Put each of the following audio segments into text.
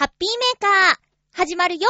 ハッピーメーカー、始まるよ。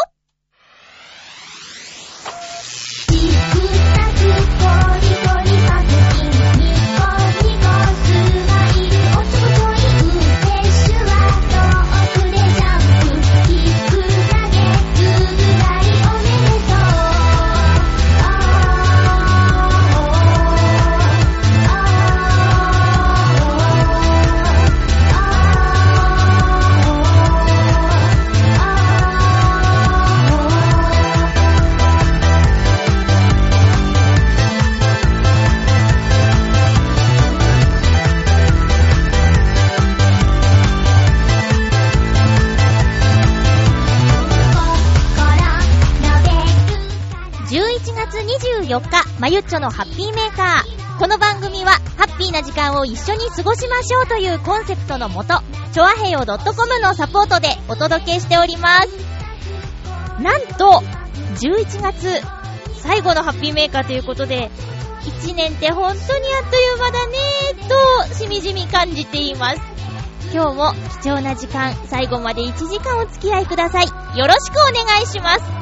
4日、まゆっちょのハッピーメーカー。この番組は、ハッピーな時間を一緒に過ごしましょうというコンセプトのもと、ちょあへよ .com のサポートでお届けしております。なんと、11月、最後のハッピーメーカーということで、1年って本当にあっという間だねと、しみじみ感じています。今日も貴重な時間、最後まで1時間お付き合いください。よろしくお願いします。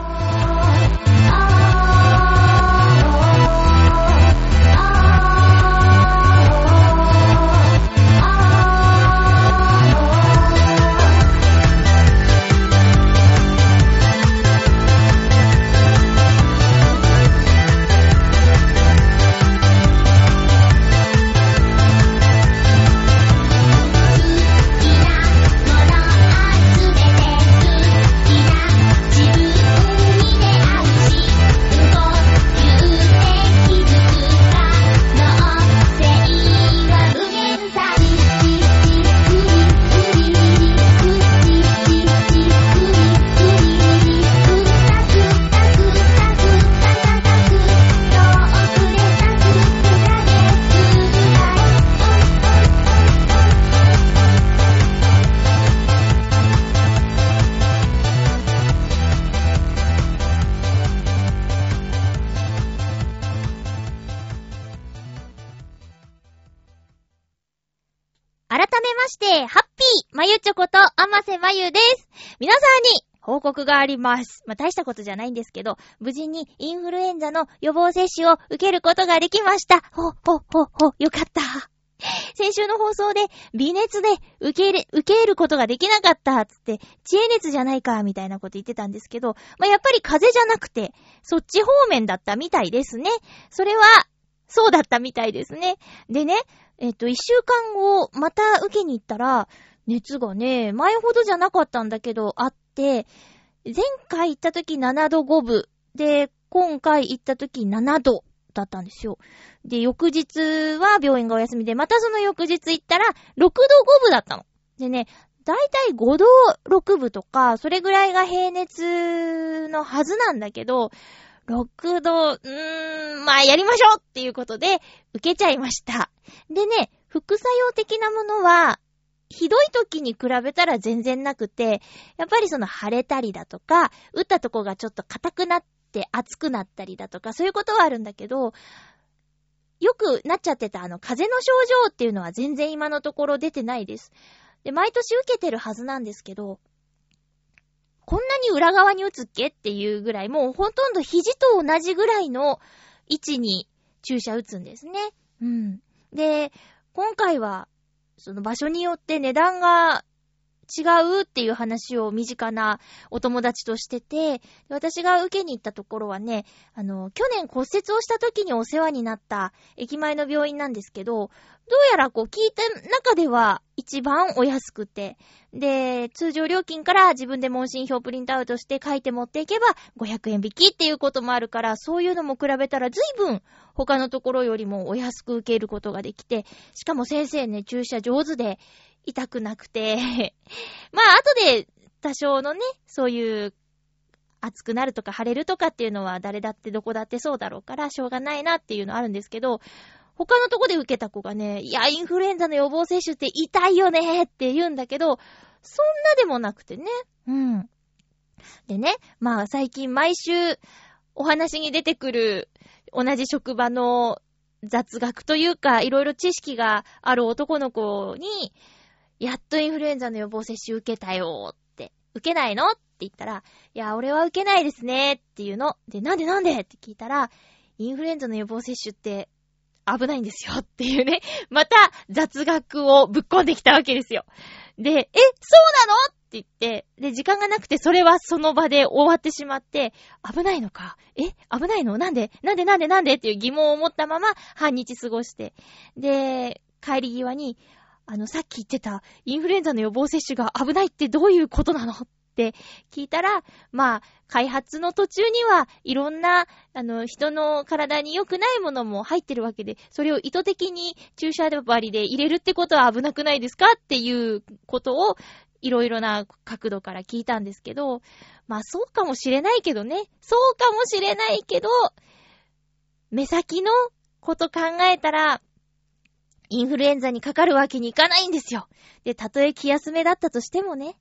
まゆです。皆さんに報告があります。まあ、大したことじゃないんですけど、無事にインフルエンザの予防接種を受けることができました。ほ、ほ、ほ、ほ、よかった。先週の放送で、微熱で受け入れ、受け入ることができなかった、つって、知恵熱じゃないか、みたいなこと言ってたんですけど、まあ、やっぱり風邪じゃなくて、そっち方面だったみたいですね。それは、そうだったみたいですね。でね、えっと、一週間後、また受けに行ったら、熱がね、前ほどじゃなかったんだけど、あって、前回行った時7度5分。で、今回行った時7度だったんですよ。で、翌日は病院がお休みで、またその翌日行ったら6度5分だったの。でね、だいたい5度6分とか、それぐらいが平熱のはずなんだけど、6度、うーん、まあやりましょうっていうことで、受けちゃいました。でね、副作用的なものは、ひどい時に比べたら全然なくて、やっぱりその腫れたりだとか、打ったとこがちょっと硬くなって熱くなったりだとか、そういうことはあるんだけど、よくなっちゃってたあの風邪の症状っていうのは全然今のところ出てないです。で、毎年受けてるはずなんですけど、こんなに裏側に打つっけっていうぐらい、もうほとんど肘と同じぐらいの位置に注射打つんですね。うん。で、今回はその場所によって値段が違うっていう話を身近なお友達としてて、私が受けに行ったところはね、あの、去年骨折をした時にお世話になった駅前の病院なんですけど、どうやらこう聞いた中では一番お安くて、で、通常料金から自分で問診票プリントアウトして書いて持っていけば500円引きっていうこともあるから、そういうのも比べたら随分他のところよりもお安く受けることができて、しかも先生ね、注射上手で、痛くなくて。まあ、後で多少のね、そういう暑くなるとか腫れるとかっていうのは誰だってどこだってそうだろうからしょうがないなっていうのあるんですけど、他のとこで受けた子がね、いや、インフルエンザの予防接種って痛いよねって言うんだけど、そんなでもなくてね。うん。でね、まあ最近毎週お話に出てくる同じ職場の雑学というか、いろいろ知識がある男の子に、やっとインフルエンザの予防接種受けたよって、受けないの？って言ったら、いや、俺は受けないですねっていうの。で、なんでなんで？って聞いたら、インフルエンザの予防接種って危ないんですよっていうね、また雑学をぶっ込んできたわけですよ。で、え、そうなの？って言って、で、時間がなくてそれはその場で終わってしまって、危ないのか？え？危ないの？なんで？なんで？なんで？なんで？っていう疑問を持ったまま半日過ごして。で、帰り際に、あの、さっき言ってたインフルエンザの予防接種が危ないってどういうことなの？って聞いたら、まあ、開発の途中にはいろんな、あの、人の体に良くないものも入ってるわけで、それを意図的に注射針で入れるってことは危なくないですかっていうことを、いろいろな角度から聞いたんですけど、まあそうかもしれないけどね。そうかもしれないけど、目先のこと考えたら、インフルエンザにかかるわけにいかないんですよ。で、たとえ気休めだったとしてもね、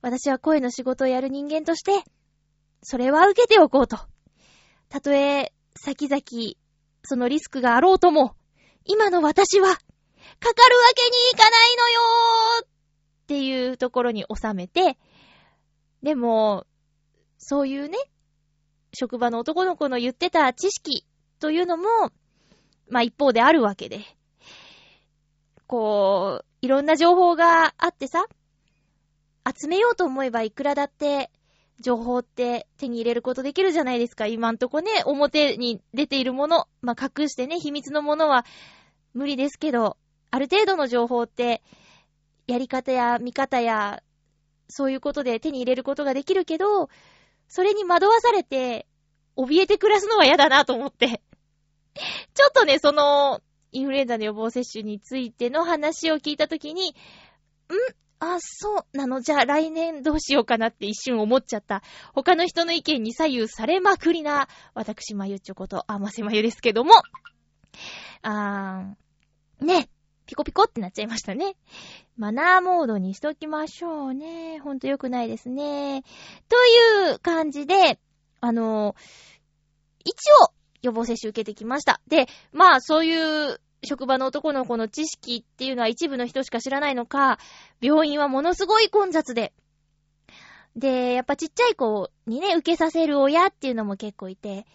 私は声の仕事をやる人間として、それは受けておこうと。たとえ、先々、そのリスクがあろうとも、今の私は、かかるわけにいかないのよーっていうところに収めて、でも、そういうね、職場の男の子の言ってた知識というのも、まあ一方であるわけで。こう、いろんな情報があってさ、集めようと思えばいくらだって、情報って手に入れることできるじゃないですか。今んとこね、表に出ているもの、まあ、隠してね、秘密のものは無理ですけど、ある程度の情報って、やり方や見方や、そういうことで手に入れることができるけど、それに惑わされて、怯えて暮らすのは嫌だなと思って。ちょっとね、その、インフルエンザの予防接種についての話を聞いたときに、ん？あ、そうなのじゃあ来年どうしようかなって一瞬思っちゃった。他の人の意見に左右されまくりな、私、まゆちょこと、あませまゆですけども。あー、ね、ピコピコってなっちゃいましたね。マナーモードにしときましょうね。ほんと良くないですね。という感じで、あの、一応、予防接種受けてきました。で、まあ、そういう職場の男の子の知識っていうのは一部の人しか知らないのか、病院はものすごい混雑で。で、やっぱちっちゃい子にね、受けさせる親っていうのも結構いて、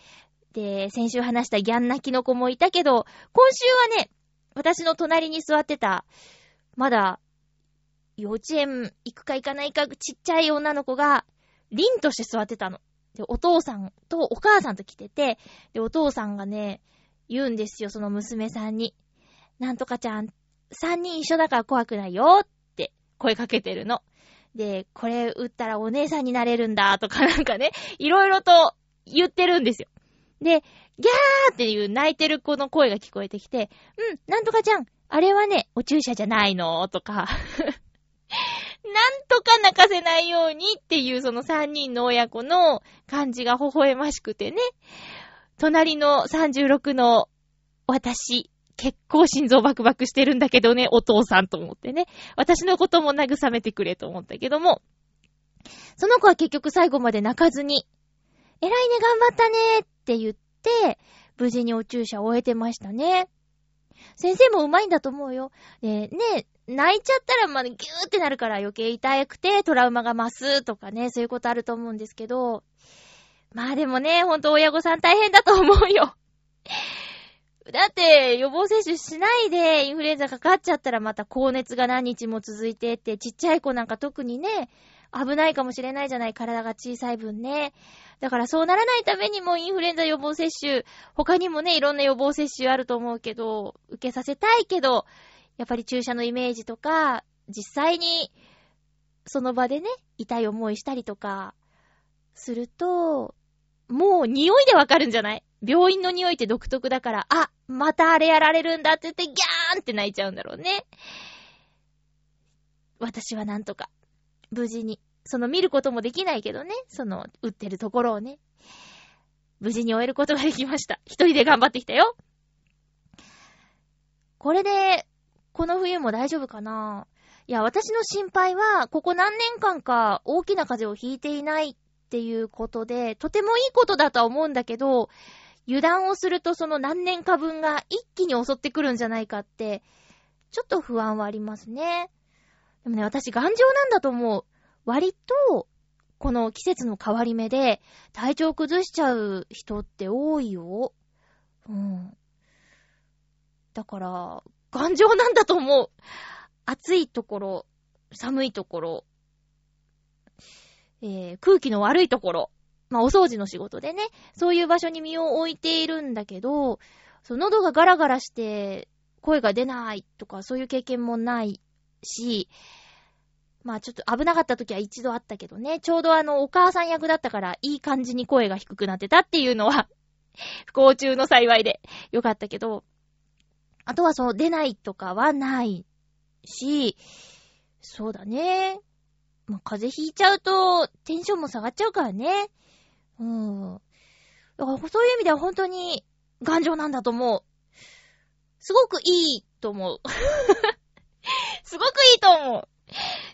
で、先週話したギャン泣きの子もいたけど、今週はね、私の隣に座ってた、まだ、幼稚園行くか行かないかちっちゃい女の子が、凛として座ってたの。で、お父さんとお母さんと来てて、で、お父さんがね、言うんですよ、その娘さんに。なんとかちゃん、三人一緒だから怖くないよって声かけてるの。で、これ打ったらお姉さんになれるんだとか なんかね、いろいろと言ってるんですよ。で、ギャーっていう泣いてる子の声が聞こえてきて、うん、なんとかちゃん、あれはね、お注射じゃないのとか なんとか泣かせないようにっていうその三人の親子の感じが微笑ましくてね。隣の36の私、結構心臓バクバクしてるんだけどね、お父さんと思ってね。私のことも慰めてくれと思ったけども、その子は結局最後まで泣かずに、偉いね、頑張ったねって言って、無事にお注射を終えてましたね。先生も上手いんだと思うよ。で、ね、泣いちゃったらまあギューってなるから余計痛くてトラウマが増すとかね、そういうことあると思うんですけど、まあでもね、ほんと親御さん大変だと思うよ。だって、予防接種しないでインフルエンザかかっちゃったらまた高熱が何日も続いてって、ちっちゃい子なんか特にね、危ないかもしれないじゃない、体が小さい分ね。だからそうならないためにもインフルエンザ予防接種、他にもね、いろんな予防接種あると思うけど、受けさせたいけど、やっぱり注射のイメージとか、実際に、その場でね、痛い思いしたりとか、すると、もう匂いでわかるんじゃない？病院の匂いって独特だから、あ、またあれやられるんだって言って、ギャーンって泣いちゃうんだろうね。私はなんとか、無事に、その見ることもできないけどね、その、売ってるところをね、無事に終えることができました。一人で頑張ってきたよ。これで、この冬も大丈夫かな？いや、私の心配は、ここ何年間か大きな風邪をひいていないっていうことで、とてもいいことだとは思うんだけど、油断をするとその何年か分が一気に襲ってくるんじゃないかって、ちょっと不安はありますね。でもね、私頑丈なんだと思う。割と、この季節の変わり目で体調崩しちゃう人って多いよ。うん。だから、頑丈なんだと思う。暑いところ、寒いところ、えー、空気の悪いところ、まあ、お掃除の仕事でね、そういう場所に身を置いているんだけど、その喉がガラガラして声が出ないとか、そういう経験もないし、まあちょっと危なかった時は一度あったけどね、ちょうどあのお母さん役だったからいい感じに声が低くなってたっていうのは 不幸中の幸いでよかったけど、あとはその出ないとかはないし、そうだね。まあ、風邪ひいちゃうとテンションも下がっちゃうからね。うん。だからそういう意味では本当に頑丈なんだと思う。すごくいいと思う。すごくいいと思う。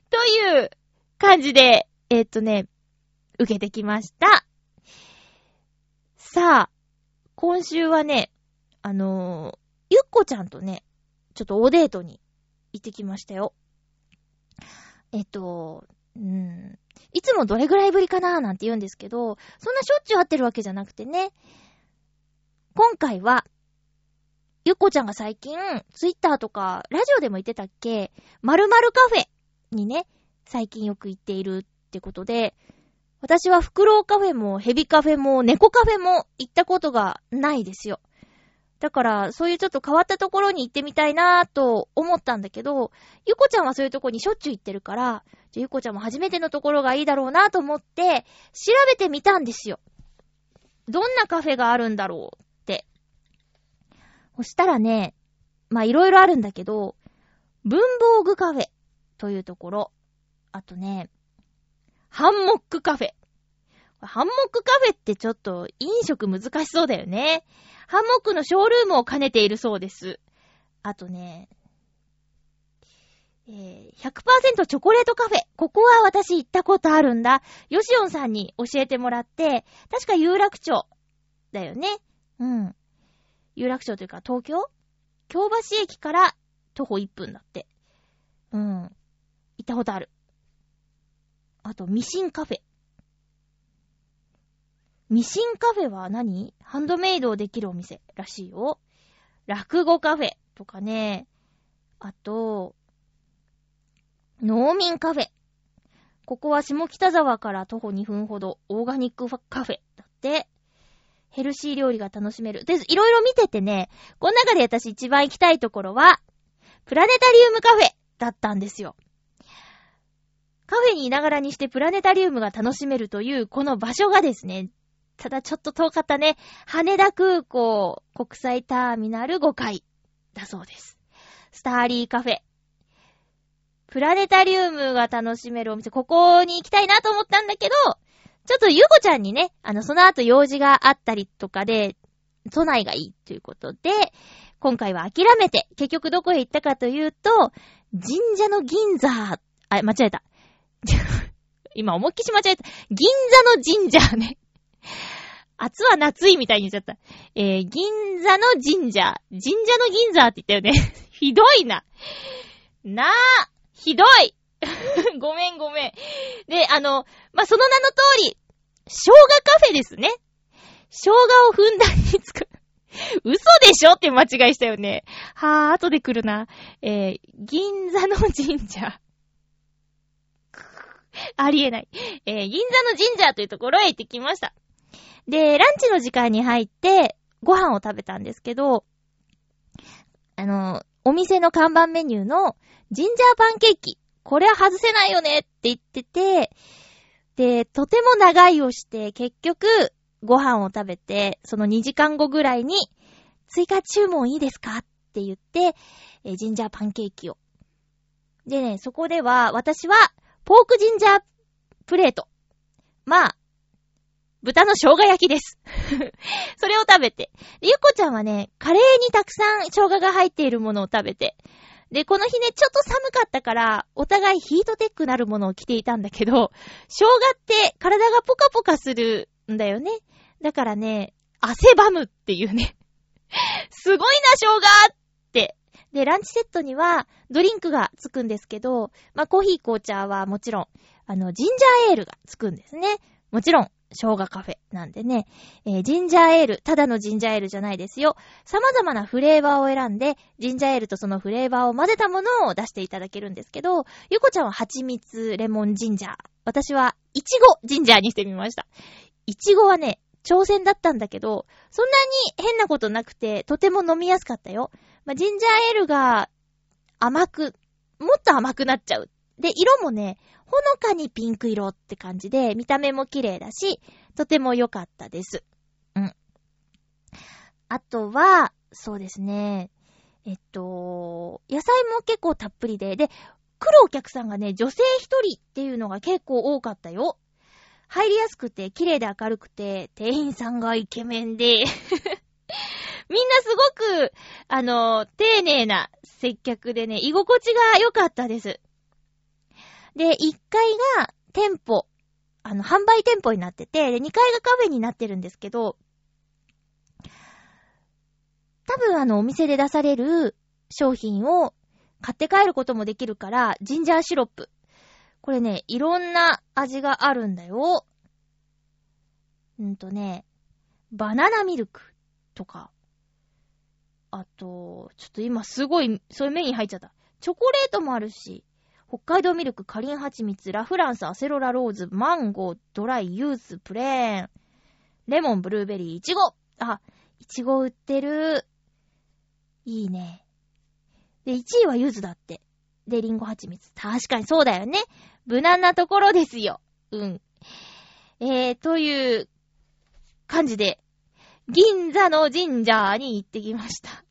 という感じで、えー、っとね、受けてきました。さあ、今週はね、あのー、ゆっこちゃんとね、ちょっとおデートに行ってきましたよ。えっと、うん、いつもどれぐらいぶりかなーなんて言うんですけど、そんなしょっちゅう会ってるわけじゃなくてね、今回は、ゆっこちゃんが最近、ツイッターとか、ラジオでも言ってたっけ、〇〇カフェにね、最近よく行っているってことで、私はフクロウカフェもヘビカフェも猫カフェも行ったことがないですよ。だから、そういうちょっと変わったところに行ってみたいなぁと思ったんだけど、ゆこちゃんはそういうとこにしょっちゅう行ってるから、じゃゆこちゃんも初めてのところがいいだろうなと思って、調べてみたんですよ。どんなカフェがあるんだろうって。そしたらね、まあいろいろあるんだけど、文房具カフェというところ。あとね、ハンモックカフェ。ハンモックカフェってちょっと飲食難しそうだよね。ハンモックのショールームを兼ねているそうです。あとね、えー、100%チョコレートカフェ。ここは私行ったことあるんだ。ヨシオンさんに教えてもらって、確か有楽町だよね。うん。有楽町というか東京？京橋駅から徒歩1分だって。うん。行ったことある。あと、ミシンカフェ。ミシンカフェは何？ハンドメイドをできるお店らしいよ。落語カフェとかね。あと、農民カフェ。ここは下北沢から徒歩2分ほど、オーガニックカフェだって。ヘルシー料理が楽しめる。で、いろいろ見ててね、この中で私一番行きたいところは、プラネタリウムカフェだったんですよ。カフェにいながらにしてプラネタリウムが楽しめるというこの場所がですね、ただちょっと遠かったね。羽田空港国際ターミナル5階だそうです。スターリーカフェ。プラネタリウムが楽しめるお店、ここに行きたいなと思ったんだけど、ちょっとゆうこちゃんにね、あの、その後用事があったりとかで、都内がいいということで、今回は諦めて、結局どこへ行ったかというと、神社の銀座、あ、間違えた。今思いっきし間違えた。銀座の神社ね。暑は夏いみたいに言っちゃった。えー、銀座の神社。神社の銀座って言ったよね。ひどいな。なあ、ひどい ごめんごめん。で、あの、まあ、その名の通り、生姜カフェですね。生姜をふんだんに作る。嘘でしょって間違いしたよね。はぁ、後で来るな。えー、銀座の神社。ありえない。えー、銀座の神社というところへ行ってきました。で、ランチの時間に入って、ご飯を食べたんですけど、あの、お店の看板メニューのジンジャーパンケーキ。これは外せないよねって言ってて、で、とても長いをして、結局、ご飯を食べて、その2時間後ぐらいに、追加注文いいですか？って言って、えジンジャーパンケーキを。でね、そこでは、私は、ポークジンジャープレート。まあ、豚の生姜焼きです。それを食べて。ゆっこちゃんはね、カレーにたくさん生姜が入っているものを食べて。で、この日ね、ちょっと寒かったから、お互いヒートテックなるものを着ていたんだけど、生姜って体がポカポカするんだよね。だからね、汗ばむっていうね。すごいな、生姜って。で、ランチセットにはドリンクがつくんですけど、まあ、コーヒー紅茶はもちろん、あの、ジンジャーエールがつくんですね。もちろん、生姜カフェなんでね、えー、ジンジャーエール、ただのジンジャーエールじゃないですよ。様々なフレーバーを選んで、ジンジャーエールとそのフレーバーを混ぜたものを出していただけるんですけど、ゆこちゃんは蜂蜜、レモン、ジンジャー。私は、イチゴ、ジンジャーにしてみました。イチゴはね、挑戦だったんだけど、そんなに変なことなくて、とても飲みやすかったよ。まあ、ジンジャーエールが甘く、もっと甘くなっちゃう。で、色もね、ほのかにピンク色って感じで、見た目も綺麗だし、とても良かったです。うん。あとは、そうですね。えっと、野菜も結構たっぷりで、で、来るお客さんがね、女性一人っていうのが結構多かったよ。入りやすくて、綺麗で明るくて、店員さんがイケメンで みんなすごく、あの、丁寧な接客でね、居心地が良かったです。で、1階が店舗、あの、販売店舗になってて、で、2階がカフェになってるんですけど、多分あの、お店で出される商品を買って帰ることもできるから、ジンジャーシロップ。これね、いろんな味があるんだよ。うんとね、バナナミルクとか、あと、ちょっと今すごい、そういう目に入っちゃった。チョコレートもあるし、北海道ミルク、カリンハチミツ、ラフランス、アセロラローズ、マンゴー、ドライ、ユース、プレーン、レモン、ブルーベリー、イチゴ。あ、イチゴ売ってる。いいね。で、1位はユーズだって。で、リンゴハチミツ。確かにそうだよね。無難なところですよ。うん。えー、という感じで、銀座の神社に行ってきました。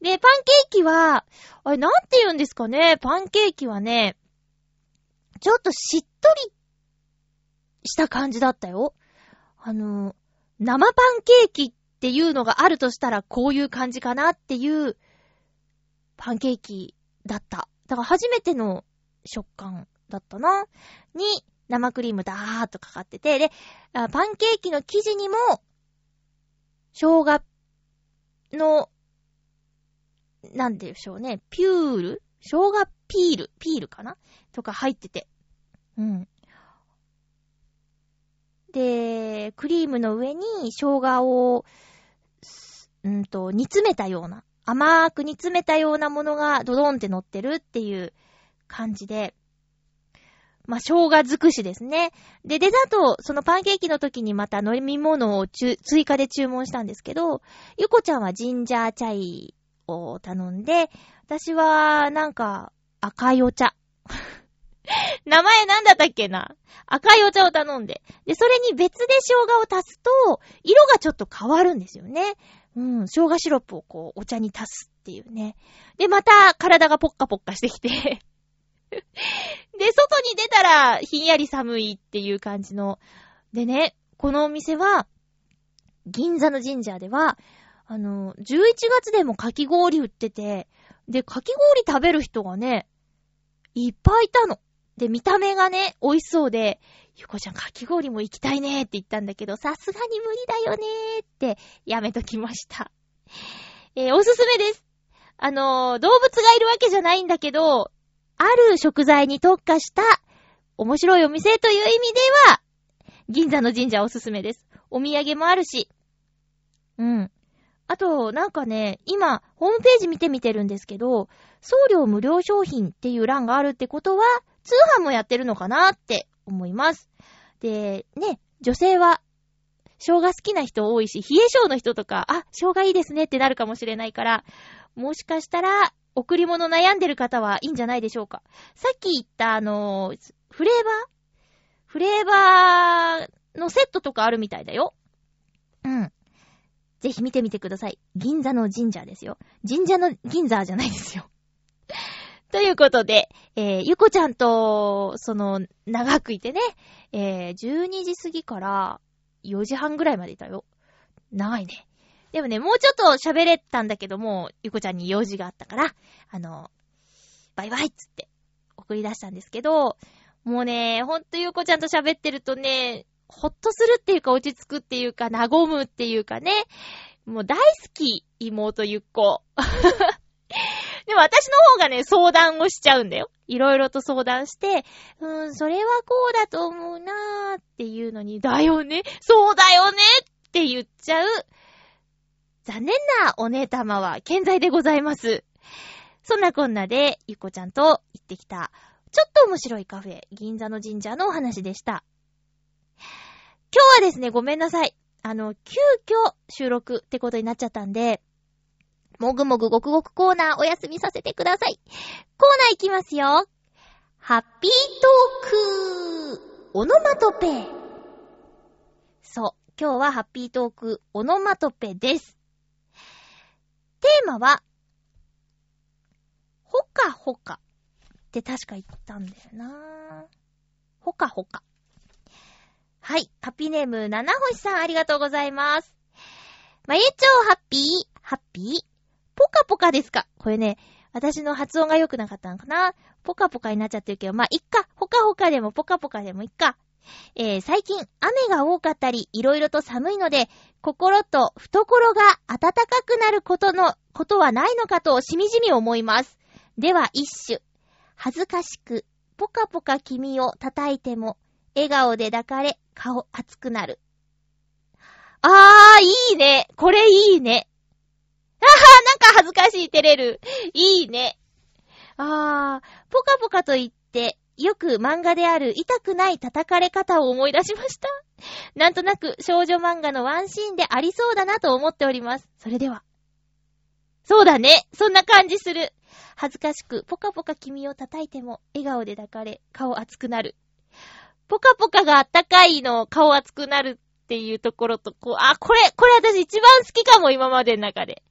で、パンケーキは、あれ、なんて言うんですかね？パンケーキはね、ちょっとしっとりした感じだったよ。あの、生パンケーキっていうのがあるとしたらこういう感じかなっていうパンケーキだった。だから初めての食感だったな。に、生クリームだーっとかかってて、で、パンケーキの生地にも、生姜の、なんでしょうね、ピュール？生姜ピール？ピールかな？とか入ってて。うん。で、クリームの上に生姜を、うんと、煮詰めたような、甘く煮詰めたようなものがドドンって乗ってるっていう感じで、まあ、生姜尽くしですね。で、デザート、そのパンケーキの時にまた飲み物を追加で注文したんですけど、ゆこちゃんはジンジャーチャイを頼んで、私は、なんか、赤いお茶。名前なんだったっけな？赤いお茶を頼んで。で、それに別で生姜を足すと、色がちょっと変わるんですよね。うん、生姜シロップをこう、お茶に足すっていうね。で、また体がポッカポッカしてきて で、外に出たらひんやり寒いっていう感じの。でね、このお店は、銀座の神社では、あの、11月でもかき氷売ってて、で、かき氷食べる人がね、いっぱいいたの。で、見た目がね、美味しそうで、ゆこちゃんかき氷も行きたいねって言ったんだけど、さすがに無理だよねーってやめときました。えー、おすすめです。あの、動物がいるわけじゃないんだけど、ある食材に特化した面白いお店という意味では、銀座の神社おすすめです。お土産もあるし。うん。あと、なんかね、今、ホームページ見てみてるんですけど、送料無料商品っていう欄があるってことは、通販もやってるのかなって思います。で、ね、女性は、生姜好きな人多いし、冷え性の人とか、あ、生姜いいですねってなるかもしれないから、もしかしたら、贈り物悩んでる方はいいんじゃないでしょうか。さっき言ったあのー、フレーバー？フレーバーのセットとかあるみたいだよ。うん。ぜひ見てみてください。銀座の神社ですよ。神社の銀座じゃないですよ。ということで、えー、ゆこちゃんと、その、長くいてね、えー、12時過ぎから4時半ぐらいまでいたよ。長いね。でもね、もうちょっと喋れたんだけども、ゆこちゃんに用事があったから、あの、バイバイっつって送り出したんですけど、もうね、ほんとゆこちゃんと喋ってるとね、ほっとするっていうか落ち着くっていうか、和むっていうかね、もう大好き、妹ゆっこ。でも私の方がね、相談をしちゃうんだよ。いろいろと相談して、うーん、それはこうだと思うなーっていうのに、だよねそうだよねって言っちゃう。残念なお姉様は健在でございます。そんなこんなで、ゆっこちゃんと行ってきた、ちょっと面白いカフェ、銀座の神社のお話でした。今日はですね、ごめんなさい。あの、急遽収録ってことになっちゃったんで、もぐもぐごくごくコーナーお休みさせてください。コーナーいきますよ。ハッピートークオノマトペそう。今日はハッピートークオノマトペです。テーマは、ほかほかって確か言ったんだよなぁほかほか。はい。ハッピーネーム、七星さん、ありがとうございます。まゆちょうハッピー、ハッピー、ポカポカですか？これね、私の発音が良くなかったのかな？ポカポカになっちゃってるけど、まあ、いっか。ほかほかでもポカポカでもいっか。えー、最近、雨が多かったり、いろいろと寒いので、心と懐が暖かくなることの、ことはないのかとしみじみ思います。では、一種。恥ずかしく、ポカポカ君を叩いても、笑顔で抱かれ、顔熱くなる。あー、いいね。これいいね。あはなんか恥ずかしい、照れる。いいね。あー、ポカポカと言って、よく漫画である痛くない叩かれ方を思い出しました。なんとなく少女漫画のワンシーンでありそうだなと思っております。それでは。そうだね。そんな感じする。恥ずかしく、ポカポカ君を叩いても、笑顔で抱かれ、顔熱くなる。ポカポカがあったかいの顔熱くなるっていうところと、こう、あ、これ、これ私一番好きかも、今までの中で。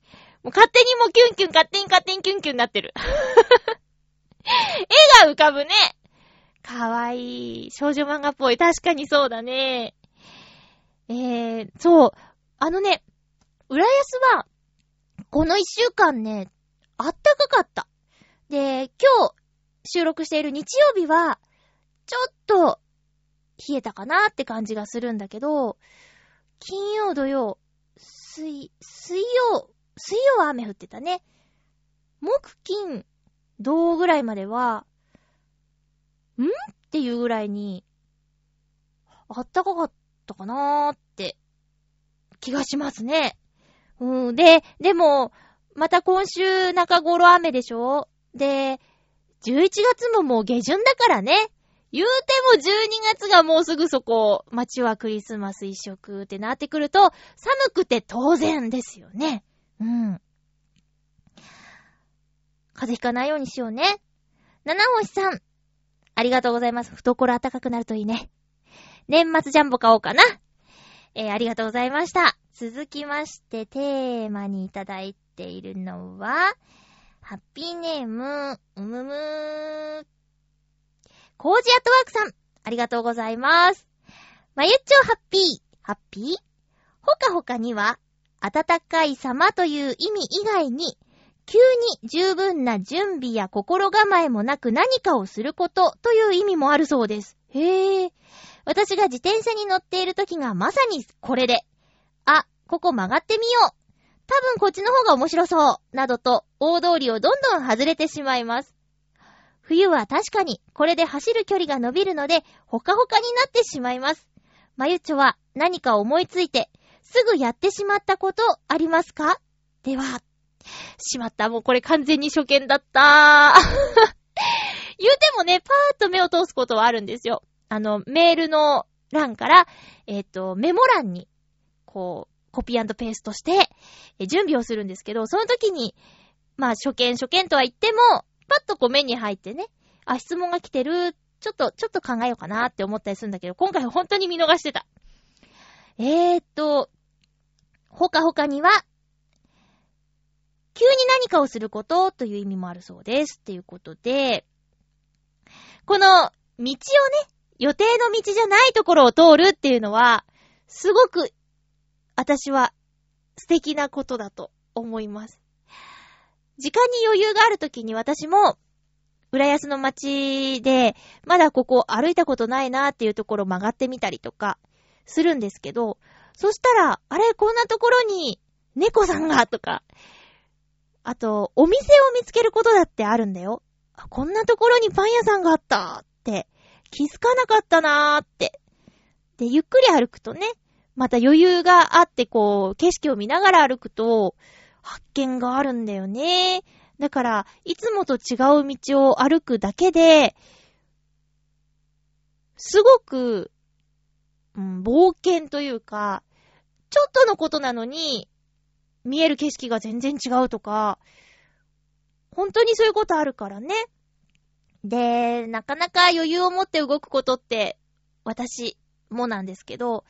もう勝手にもうキュンキュン、勝手に勝手にキュンキュンになってる。絵が浮かぶね。かわいい。少女漫画っぽい。確かにそうだね。えー、そう。あのね、浦安は、この一週間ね、あったかかった。で、今日収録している日曜日は、ちょっと冷えたかなって感じがするんだけど、金曜、土曜、水、水曜、水曜は雨降ってたね。木、金、土ぐらいまでは、ん？っていうぐらいに、あったかかったかなーって気がしますね。うん。で、でも、また今週中頃雨でしょ？で、11月ももう下旬だからね。言うても12月がもうすぐそこ、街はクリスマス一色ってなってくると、寒くて当然ですよね。うん。風邪ひかないようにしようね。七星さん。ありがとうございます。懐暖かくなるといいね。年末ジャンボ買おうかな。えー、ありがとうございました。続きまして、テーマにいただいているのは、ハッピーネーム、うむむー。コージアットワークさん、ありがとうございます。まゆっちょハッピー、ハッピー？ほかほかには、暖かい様という意味以外に、急に十分な準備や心構えもなく何かをすることという意味もあるそうです。へえ。私が自転車に乗っている時がまさにこれで、あ、ここ曲がってみよう。多分こっちの方が面白そう。などと大通りをどんどん外れてしまいます。冬は確かにこれで走る距離が伸びるので、ほかほかになってしまいます。まゆちょは何か思いついて、すぐやってしまったことありますか？では、しまった。もうこれ完全に初見だった 言うてもね、パーッと目を通すことはあるんですよ。あの、メールの欄から、えっ、ー、と、メモ欄に、こう、コピーペーストして、準備をするんですけど、その時に、まあ、初見初見とは言っても、パッとこう目に入ってね、あ、質問が来てる、ちょっと、ちょっと考えようかなって思ったりするんだけど、今回本当に見逃してた。えーっと、ほかほかには、急に何かをすることという意味もあるそうです。っていうことで、この道をね、予定の道じゃないところを通るっていうのは、すごく、私は素敵なことだと思います。時間に余裕がある時に私も、浦安の街で、まだここ歩いたことないなーっていうところ曲がってみたりとか、するんですけど、そしたら、あれ、こんなところに、猫さんが、とか、あと、お店を見つけることだってあるんだよ。こんなところにパン屋さんがあったって気づかなかったなーって。で、ゆっくり歩くとね、また余裕があってこう、景色を見ながら歩くと、発見があるんだよね。だから、いつもと違う道を歩くだけで、すごく、うん、冒険というか、ちょっとのことなのに、見える景色が全然違うとか、本当にそういうことあるからね。で、なかなか余裕を持って動くことって、私もなんですけど、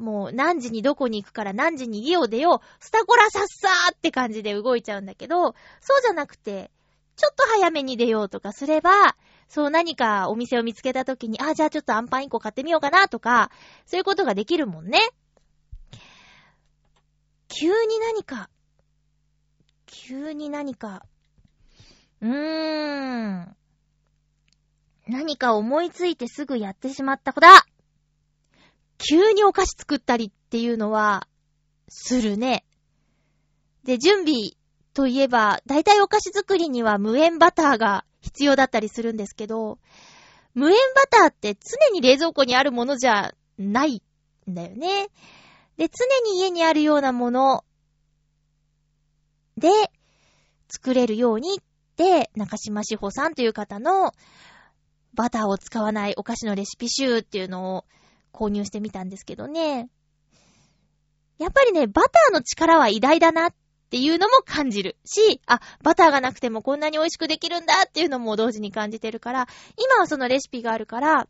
もう何時にどこに行くから何時に家を出よう、スタコラさっさーって感じで動いちゃうんだけど、そうじゃなくて、ちょっと早めに出ようとかすれば、そう何かお店を見つけた時に、あ、じゃあちょっとアンパン1個買ってみようかなとか、そういうことができるもんね。急に何か、急に何か、うーん。何か思いついてすぐやってしまった子だ急にお菓子作ったりっていうのは、するね。で、準備といえば、だいたいお菓子作りには無塩バターが必要だったりするんですけど、無塩バターって常に冷蔵庫にあるものじゃないんだよね。で、常に家にあるようなもので作れるようにって、中島志保さんという方のバターを使わないお菓子のレシピ集っていうのを購入してみたんですけどね。やっぱりね、バターの力は偉大だなっていうのも感じるし、あ、バターがなくてもこんなに美味しくできるんだっていうのも同時に感じてるから、今はそのレシピがあるから、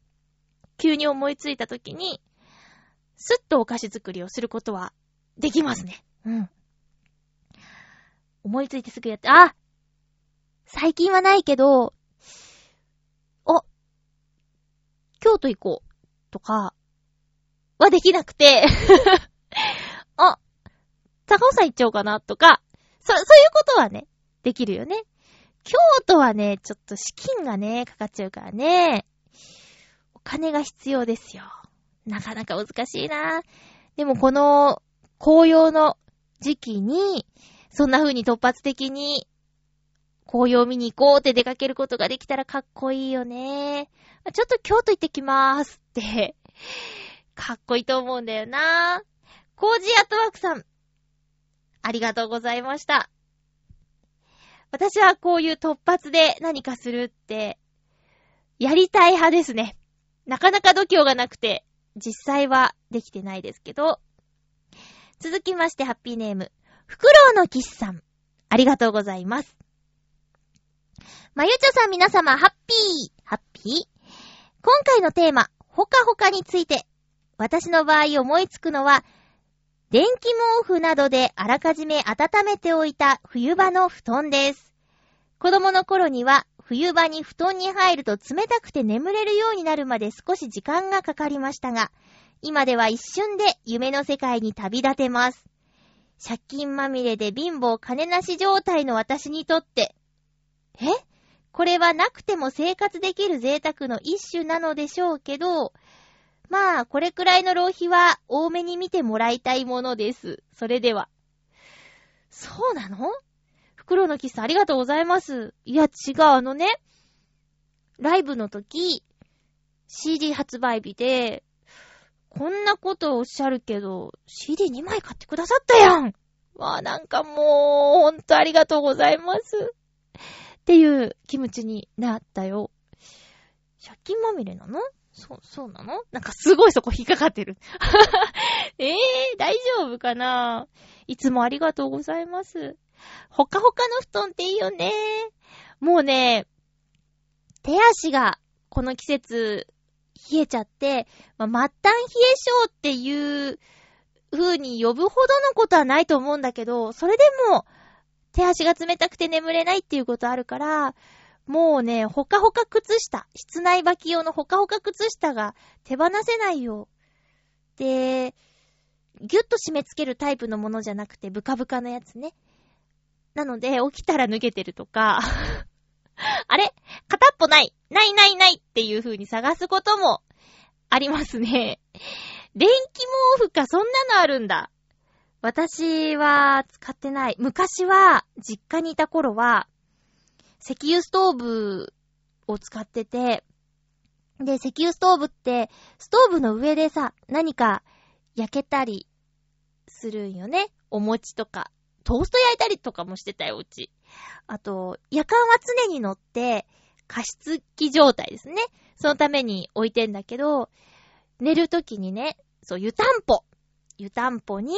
急に思いついた時に、すっとお菓子作りをすることはできますね。うん。思いついてすぐやって、あ最近はないけど、お、京都行こうとか、はできなくて あ、高尾山行っちゃおうかなとか、そ、そういうことはね、できるよね。京都はね、ちょっと資金がね、かかっちゃうからね、お金が必要ですよ。なかなか難しいな。でもこの紅葉の時期に、そんな風に突発的に紅葉見に行こうって出かけることができたらかっこいいよね。ちょっと京都行ってきまーすって、かっこいいと思うんだよな。コージアットワークさん、ありがとうございました。私はこういう突発で何かするって、やりたい派ですね。なかなか度胸がなくて、実際はできてないですけど。続きまして、ハッピーネーム。フクロウのキスさん。ありがとうございます。まゆちょさん皆様、ハッピーハッピー今回のテーマ、ほかほかについて。私の場合思いつくのは、電気毛布などであらかじめ温めておいた冬場の布団です。子供の頃には冬場に布団に入ると冷たくて眠れるようになるまで少し時間がかかりましたが、今では一瞬で夢の世界に旅立てます。借金まみれで貧乏金なし状態の私にとって、え？これはなくても生活できる贅沢の一種なのでしょうけど、まあ、これくらいの浪費は多めに見てもらいたいものです。それでは。そうなの？袋のキスありがとうございます。いや、違う、あのね、ライブの時、CD 発売日で、こんなことおっしゃるけど、CD2 枚買ってくださったやんわあ、なんかもう、ほんとありがとうございます。っていう気持ちになったよ。借金まみれなの？そう、そうなの？なんかすごいそこ引っかかってる。え えー、大丈夫かな？いつもありがとうございます。ほかほかの布団っていいよね。もうね、手足がこの季節冷えちゃって、まあ、末端冷え性っていう風に呼ぶほどのことはないと思うんだけど、それでも手足が冷たくて眠れないっていうことあるから、もうね、ほかほか靴下、室内履き用のほかほか靴下が手放せないよ。で、ぎゅっと締め付けるタイプのものじゃなくて、ブカブカのやつね。なので、起きたら脱げてるとか あれ？片っぽないないないないっていう風に探すこともありますね。電気毛布か、そんなのあるんだ。私は使ってない。昔は、実家にいた頃は、石油ストーブを使ってて、で、石油ストーブって、ストーブの上でさ、何か焼けたりするんよね。お餅とか。トースト焼いたりとかもしてたよ、うち。あと、夜間は常に乗って、加湿器状態ですね。そのために置いてんだけど、寝るときにね、そう、湯たんぽ。湯たんぽに、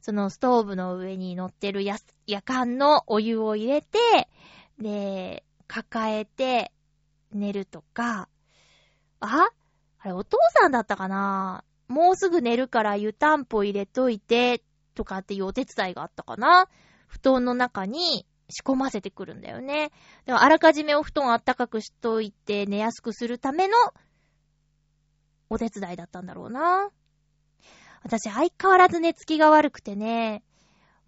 そのストーブの上に乗ってるや、夜間のお湯を入れて、で、抱えて寝るとか、あ？あれ、お父さんだったかな？もうすぐ寝るから湯たんぽ入れといて、とかっていうお手伝いがあったかな？布団の中に仕込ませてくるんだよね。でも、あらかじめお布団あったかくしといて寝やすくするためのお手伝いだったんだろうな。私、相変わらず寝つきが悪くてね、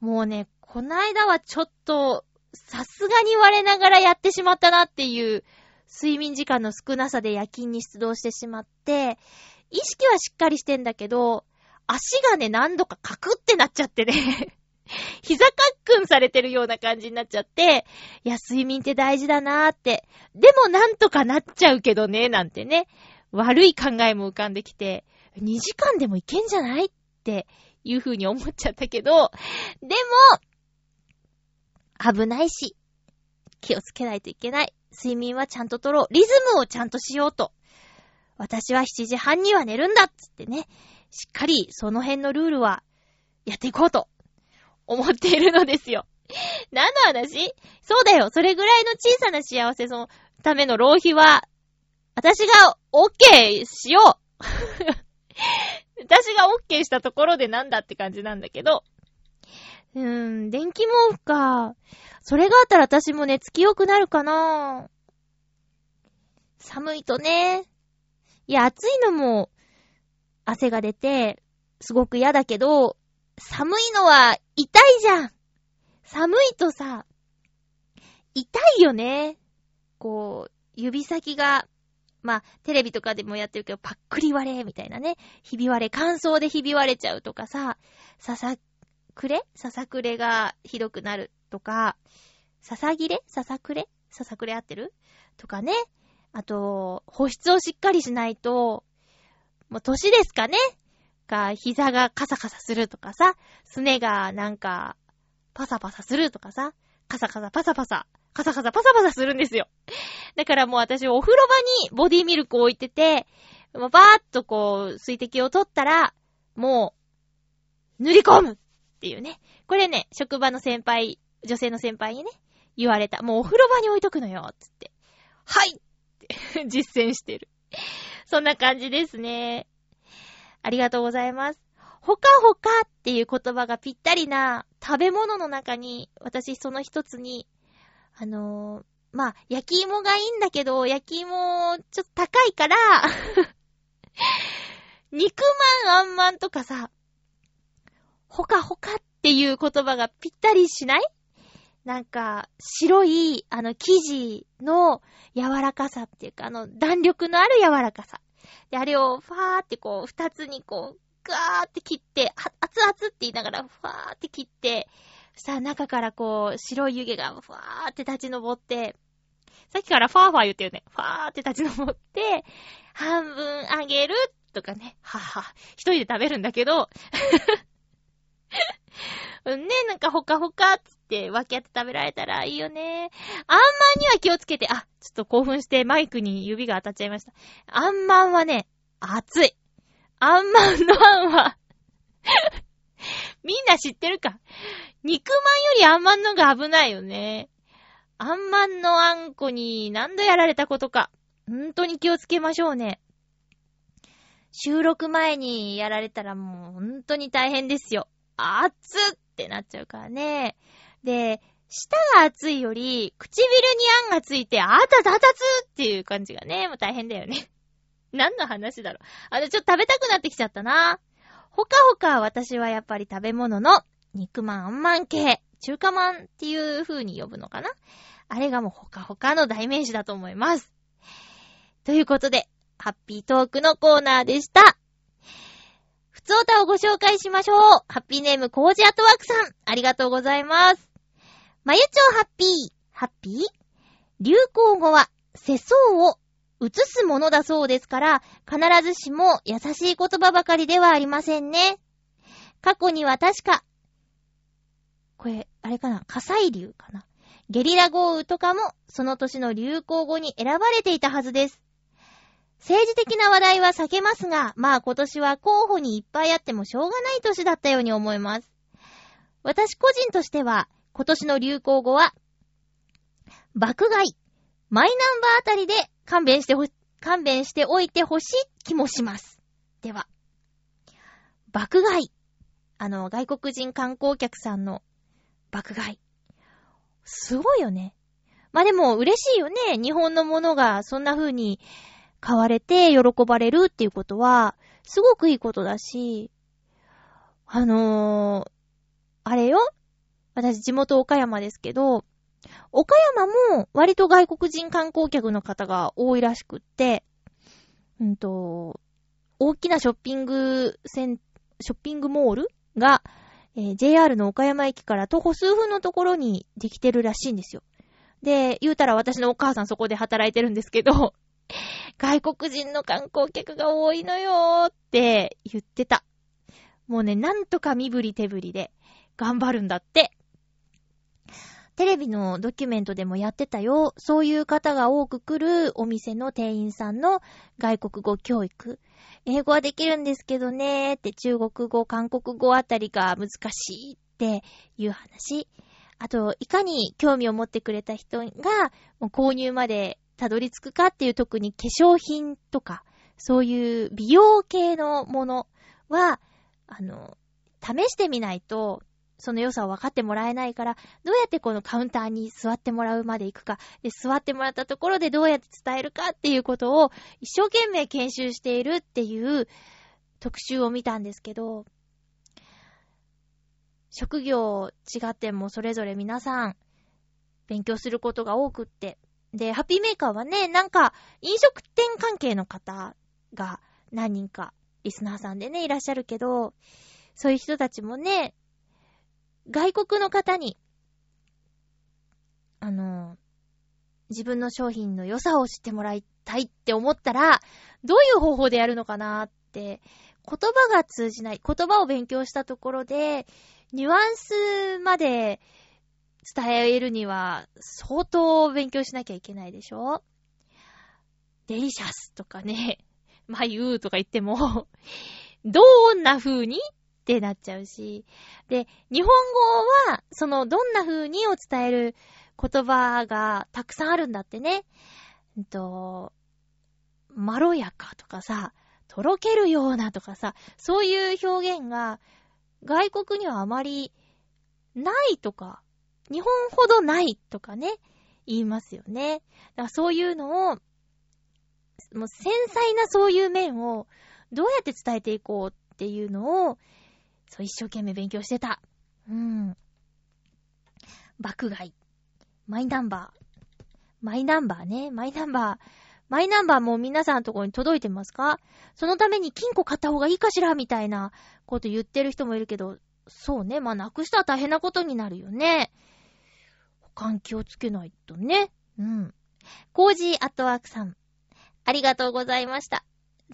もうね、こないだはちょっと、さすがに我ながらやってしまったなっていう、睡眠時間の少なさで夜勤に出動してしまって、意識はしっかりしてんだけど、足がね、何度かカクってなっちゃってね 膝カックンされてるような感じになっちゃって、いや、睡眠って大事だなーって。でもなんとかなっちゃうけどね、なんてね。悪い考えも浮かんできて、2時間でもいけんじゃないっていう風に思っちゃったけど、でも、危ないし、気をつけないといけない。睡眠はちゃんと取ろう。リズムをちゃんとしようと。私は7時半には寝るんだっつってね。しっかりその辺のルールはやっていこうと思っているのですよ。何の話？そうだよ。それぐらいの小さな幸せのための浪費は、私が OK しよう 私が OK したところでなんだって感じなんだけど。うん、電気毛布か。それがあったら私も寝つき良くなるかな寒いとね。いや、暑いのも汗が出て、すごく嫌だけど、寒いのは痛いじゃん。寒いとさ、痛いよね。こう、指先が、まあ、テレビとかでもやってるけど、パックリ割れ、みたいなね。ひび割れ、乾燥でひび割れちゃうとかさ、ささっくれ？ささくれがひどくなるとか、ささぎれ？ささくれ？ささくれ合ってる？とかね。あと、保湿をしっかりしないと、もう歳ですかね？か、膝がカサカサするとかさ、すねがなんか、パサパサするとかさ、カサカサパサパサ、カサカサパサパサするんですよ。だからもう私お風呂場にボディミルクを置いてて、もうバーっとこう、水滴を取ったら、もう、塗り込む。っていうね。これね、職場の先輩、女性の先輩にね、言われた。もうお風呂場に置いとくのよ、つって。はいって 実践してる。そんな感じですね。ありがとうございます。ほかほかっていう言葉がぴったりな食べ物の中に、私その一つに、あのー、まあ、焼き芋がいいんだけど、焼き芋、ちょっと高いから 肉まんあんまんとかさ、ほかほかっていう言葉がぴったりしない？なんか、白い、あの、生地の柔らかさっていうか、あの、弾力のある柔らかさ。で、あれを、ファーってこう、二つにこう、ガーって切って、熱々って言いながら、ファーって切って、そしたら中からこう、白い湯気が、ファーって立ち上って、さっきからファーファー言ってるね。ファーって立ち上って、半分あげるとかね。はは。一人で食べるんだけど、ね、なんかほかほかって分け合って食べられたらいいよね。あんまんには気をつけて、あ、ちょっと興奮してマイクに指が当たっちゃいました。あんまんはね、熱い。あんまんのあんはみんな知ってるか肉まんよりあんまんのが危ないよね。あんまんのあんこに何度やられたことか。本当に気をつけましょうね。収録前にやられたらもう本当に大変ですよ。熱ってなっちゃうからね。で、舌が熱いより、唇にあんがついて、あたたたつっていう感じがね、もう大変だよね。何の話だろう。あの、ちょっと食べたくなってきちゃったな。ほかほか私はやっぱり食べ物の肉まんあんまん系、中華まんっていう風に呼ぶのかなあれがもうほかほかの代名詞だと思います。ということで、ハッピートークのコーナーでした。二つおたをご紹介しましょう。ハッピーネーム、コージアトワークさん。ありがとうございます。まゆちょうハッピー。ハッピー？流行語は、世相を映すものだそうですから、必ずしも優しい言葉ばかりではありませんね。過去には確か、これ、あれかな？火砕流かな？ゲリラ豪雨とかも、その年の流行語に選ばれていたはずです。政治的な話題は避けますが、まあ今年は候補にいっぱいあってもしょうがない年だったように思います。私個人としては、今年の流行語は、爆買い、マイナンバーあたりで勘弁してほ、勘弁しておいてほしい気もします。では、爆買い。あの、外国人観光客さんの爆買い。すごいよね。まあでも嬉しいよね。日本のものがそんな風に買われて喜ばれるっていうことは、すごくいいことだし、あのー、あれよ私地元岡山ですけど、岡山も割と外国人観光客の方が多いらしくって、うんと、大きなショッピングセン、ショッピングモールが、えー、JR の岡山駅から徒歩数分のところにできてるらしいんですよ。で、言うたら私のお母さんそこで働いてるんですけど、外国人の観光客が多いのよーって言ってた。もうね、なんとか身振り手振りで頑張るんだって。テレビのドキュメントでもやってたよ。そういう方が多く来るお店の店員さんの外国語教育。英語はできるんですけどねーって中国語、韓国語あたりが難しいっていう話。あと、いかに興味を持ってくれた人がもう購入までたどり着くかっていう特に化粧品とか、そういう美容系のものは、あの、試してみないとその良さを分かってもらえないから、どうやってこのカウンターに座ってもらうまで行くか、で、座ってもらったところでどうやって伝えるかっていうことを一生懸命研修しているっていう特集を見たんですけど、職業違ってもそれぞれ皆さん勉強することが多くって、で、ハッピーメーカーはね、なんか飲食店関係の方が何人かリスナーさんでね、いらっしゃるけど、そういう人たちもね、外国の方に、あの、自分の商品の良さを知ってもらいたいって思ったら、どういう方法でやるのかなって、言葉が通じない、言葉を勉強したところで、ニュアンスまで伝えるには、相当勉強しなきゃいけないでしょ？デリシャスとかね、まゆうとか言っても どんな風に？ってなっちゃうし。で、日本語は、その、どんな風にを伝える言葉がたくさんあるんだってね。んと、まろやかとかさ、とろけるようなとかさ、そういう表現が外国にはあまりないとか、日本ほどないとかね、言いますよね。だからそういうのを、もう繊細なそういう面をどうやって伝えていこうっていうのをそう、一生懸命勉強してた。うん。爆買い。マイナンバー。マイナンバーね。マイナンバー。マイナンバーも皆さんのところに届いてますか？そのために金庫買った方がいいかしら？みたいなこと言ってる人もいるけど、そうね。まあ、なくしたら大変なことになるよね。保管気をつけないとね。うん。コージーアットワークさん。ありがとうございました。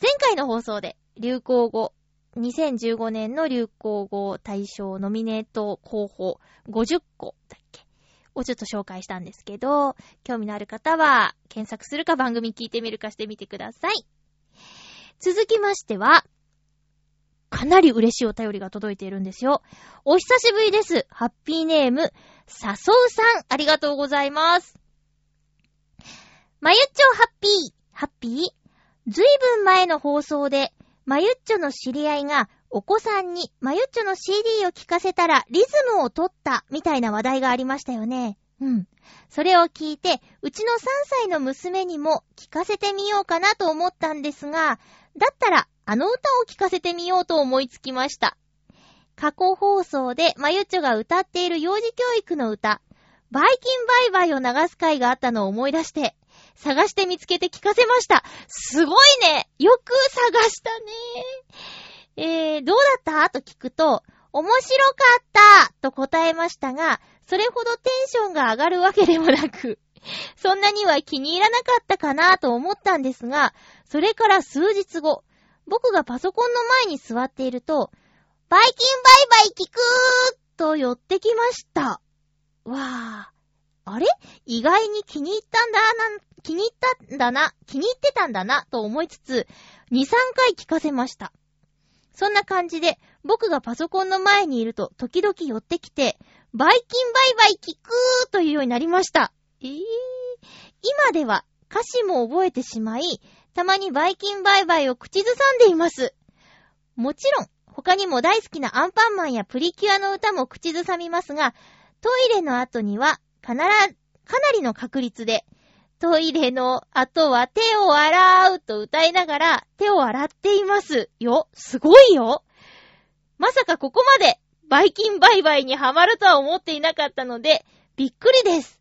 前回の放送で流行語2015年の流行語大賞ノミネート候補50個だっけをちょっと紹介したんですけど、興味のある方は検索するか番組聞いてみるかしてみてください。続きましては、かなり嬉しいお便りが届いているんですよ。お久しぶりです。ハッピーネーム、さそうさん、ありがとうございます。まゆっちょハッピー、ハッピー？ずいぶん前の放送で、まゆっちょの知り合いがお子さんにまゆっちょの CD を聴かせたらリズムを取ったみたいな話題がありましたよね。うん。それを聞いて、うちの3歳の娘にも聴かせてみようかなと思ったんですが、だったらあの歌を聴かせてみようと思いつきました。過去放送でまゆちょが歌っている幼児教育の歌、バイキンバイバイを流す回があったのを思い出して、探して見つけて聞かせました。すごいねよく探したねえー、どうだった？と聞くと、面白かったと答えましたが、それほどテンションが上がるわけでもなく、そんなには気に入らなかったかなと思ったんですが、それから数日後、僕がパソコンの前に座っていると、バイキンバイバイ聞くーと寄ってきました。わー。あれ？意外に気に入ったんだな、気に入ったんだな、気に入ってたんだな、と思いつつ、2、3回聞かせました。そんな感じで、僕がパソコンの前にいると、時々寄ってきて、バイキンバイバイ聞くーというようになりました。え、ー、今では歌詞も覚えてしまい、たまにバイキンバイバイを口ずさんでいます。もちろん、他にも大好きなアンパンマンやプリキュアの歌も口ずさみますが、トイレの後にはかなら、かなりの確率で、トイレの後は手を洗うと歌いながら手を洗っていますよ。すごいよ。まさかここまでバイキンバイバイにハマるとは思っていなかったので、びっくりです。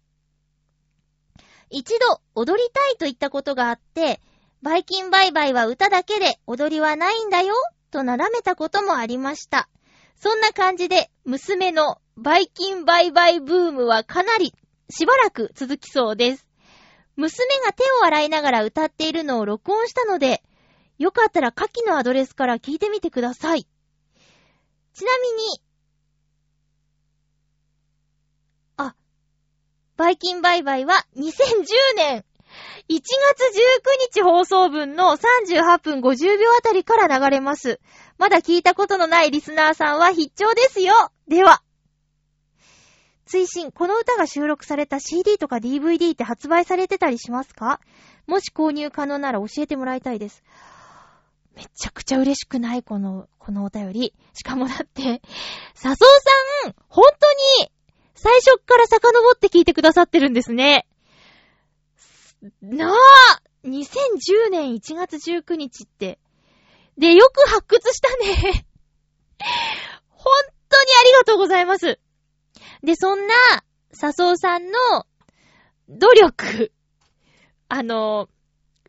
一度踊りたいと言ったことがあって、バイキンバイバイは歌だけで踊りはないんだよ、となだめたこともありました。そんな感じで、娘のバイキンバイバイブームはかなりしばらく続きそうです。娘が手を洗いながら歌っているのを録音したので、よかったら下記のアドレスから聞いてみてください。ちなみに、あ、バイキンバイバイは2010年1月19日放送分の38分50秒あたりから流れます。まだ聞いたことのないリスナーさんは必聴ですよ。では。追伸、この歌が収録された CD とか DVD って発売されてたりしますか？もし購入可能なら教えてもらいたいです。めちゃくちゃ嬉しくない？この、このお便り。しかもだって、笹生さん、本当に、最初から遡って聞いてくださってるんですね。なあ !2010 年1月19日って。で、よく発掘したね。本当にありがとうございます。で、そんな、笹生さんの努力、あの、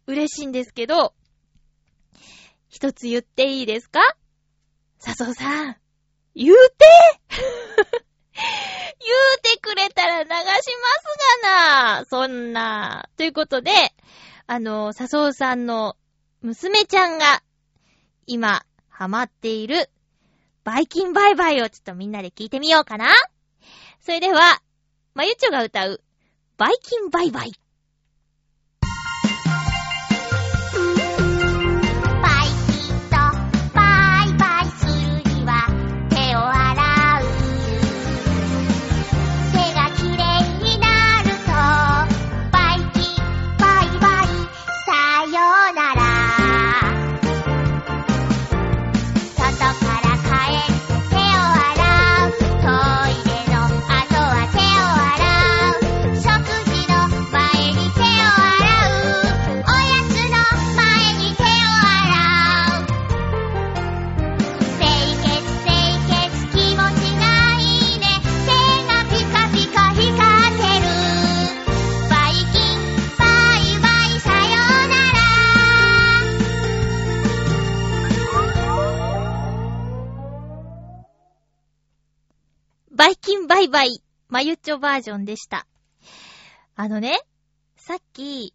嬉しいんですけど、一つ言っていいですか？笹生さん、言うて言うてくれたら流しますがなそんな。ということで、あの、笹生さんの娘ちゃんが、今、ハマっている、バイキンバイバイをちょっとみんなで聞いてみようかなそれでは、まゆちょが歌う、バイキンバイバイ。バイキンバイバイ、まゆっちょバージョンでした。あのね、さっき、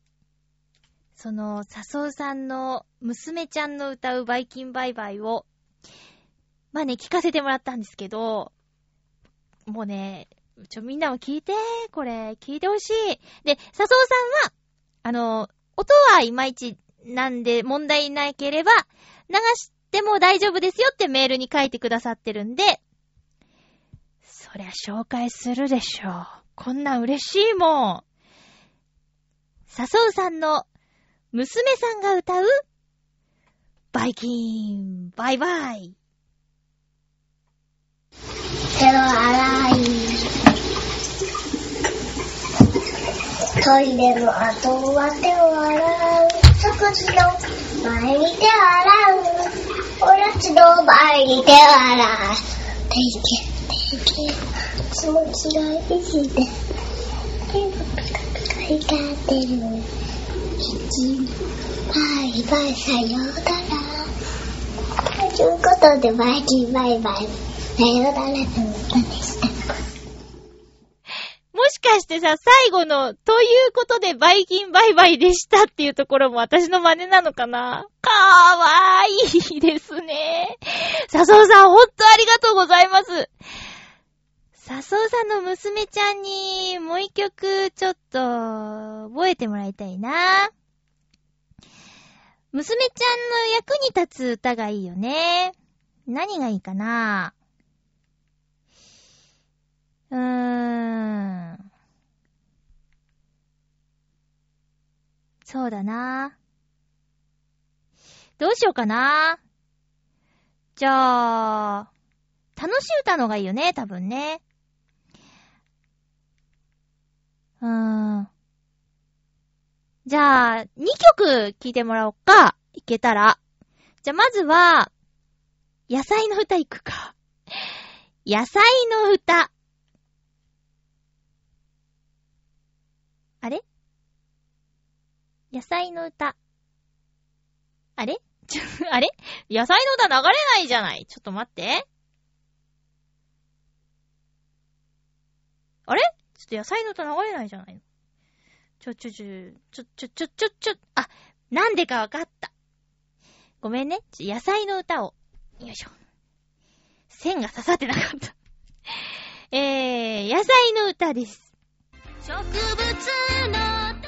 その、笹生さんの娘ちゃんの歌うバイキンバイバイを、まあね、聞かせてもらったんですけど、もうね、ちょ、みんなも聞いて、これ、聞いてほしい。で、笹生さんは、あの、音はいまいちなんで問題なければ、流しても大丈夫ですよってメールに書いてくださってるんで、そりゃ紹介するでしょう。こんな嬉しいもん。笹生さんの娘さんが歌う？バイキン、バイバイ。手を洗い。トイレの後は手を洗う。食事の前に手を洗う。おやつの前に手を洗う。手気持ちがいいで手がピカピカ光ってる一バイバイさようならということで、バイキンバイバイ。さようならの歌でした。もしかしてさ、最後の、ということでバイキンバイバイでしたっていうところも私の真似なのかな？かわいいですね。笹生さん、ほんとありがとうございます。笹生さんの娘ちゃんに、もう一曲、ちょっと、覚えてもらいたいな。娘ちゃんの役に立つ歌がいいよね。何がいいかな？うーん。そうだな。どうしようかな。じゃあ、楽しい歌のがいいよね、多分ね。うーん。じゃあ、2曲聴いてもらおうか。いけたら。じゃあ、まずは、野菜の歌いくか。野菜の歌。あれ野菜の歌。あれ？ちょ、あれ？野菜の歌流れないじゃない？ちょっと待って。あれ？ちょっと野菜の歌流れないじゃないの？ちょ、ちょ、ちょ、ちょ、ちょ、ちょ、ちょ、ちょ、あ、なんでかわかった。ごめんね。野菜の歌を。よいしょ。線が刺さってなかった。えー、野菜の歌です。植物の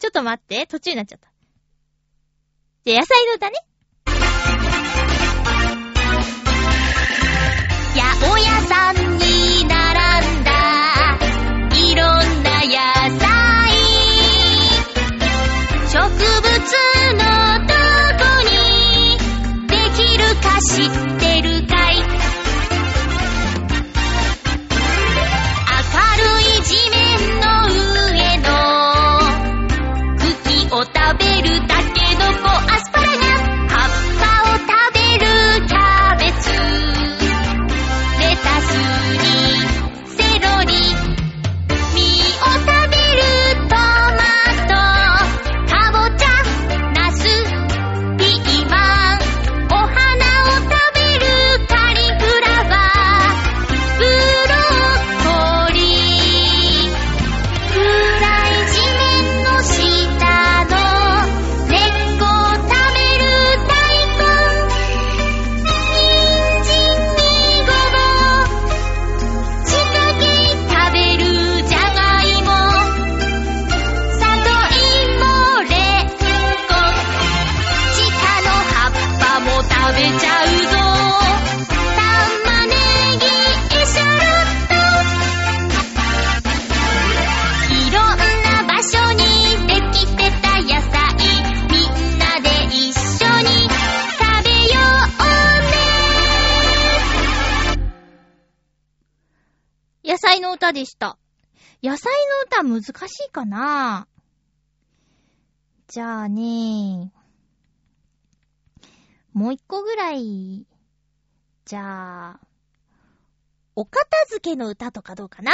ちょっと待って、途中になっちゃった。じゃあ、野菜の歌ね。八百屋さんに並んだ、いろんな野菜。植物のどこにできるか知ってるかじゃあねもう一個ぐらい、じゃあ、お片付けの歌とかどうかな？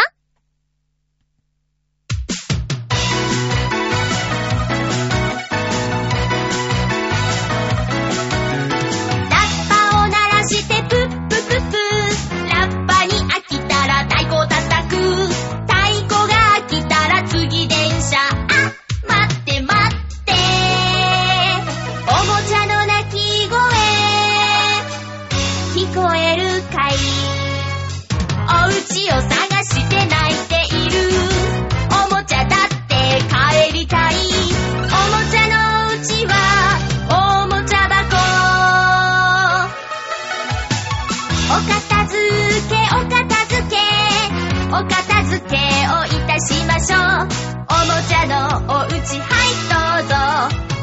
しましょうおもちゃのおうちはいどうぞ。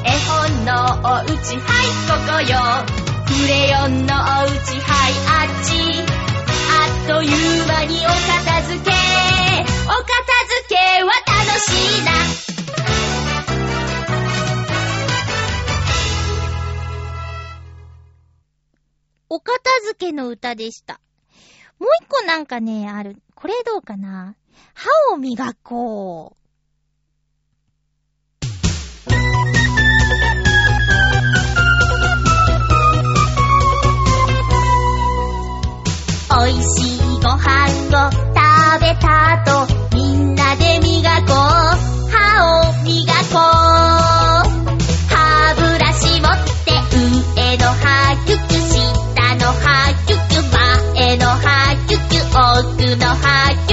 絵本のおうちはいここよ。クレヨンのおうちはいあっち。あっという間にお片付け。お片付けは楽しいな。お片付けの歌でした。もう一個なんかね、ある。これどうかな？歯を磨こう。美味しいご飯を食べた後、みんなで磨こう。歯を磨こう。歯ブラシ持って上の歯キゅキしたの歯キゅキュ、えの歯キゅキ、奥の歯キュキュ。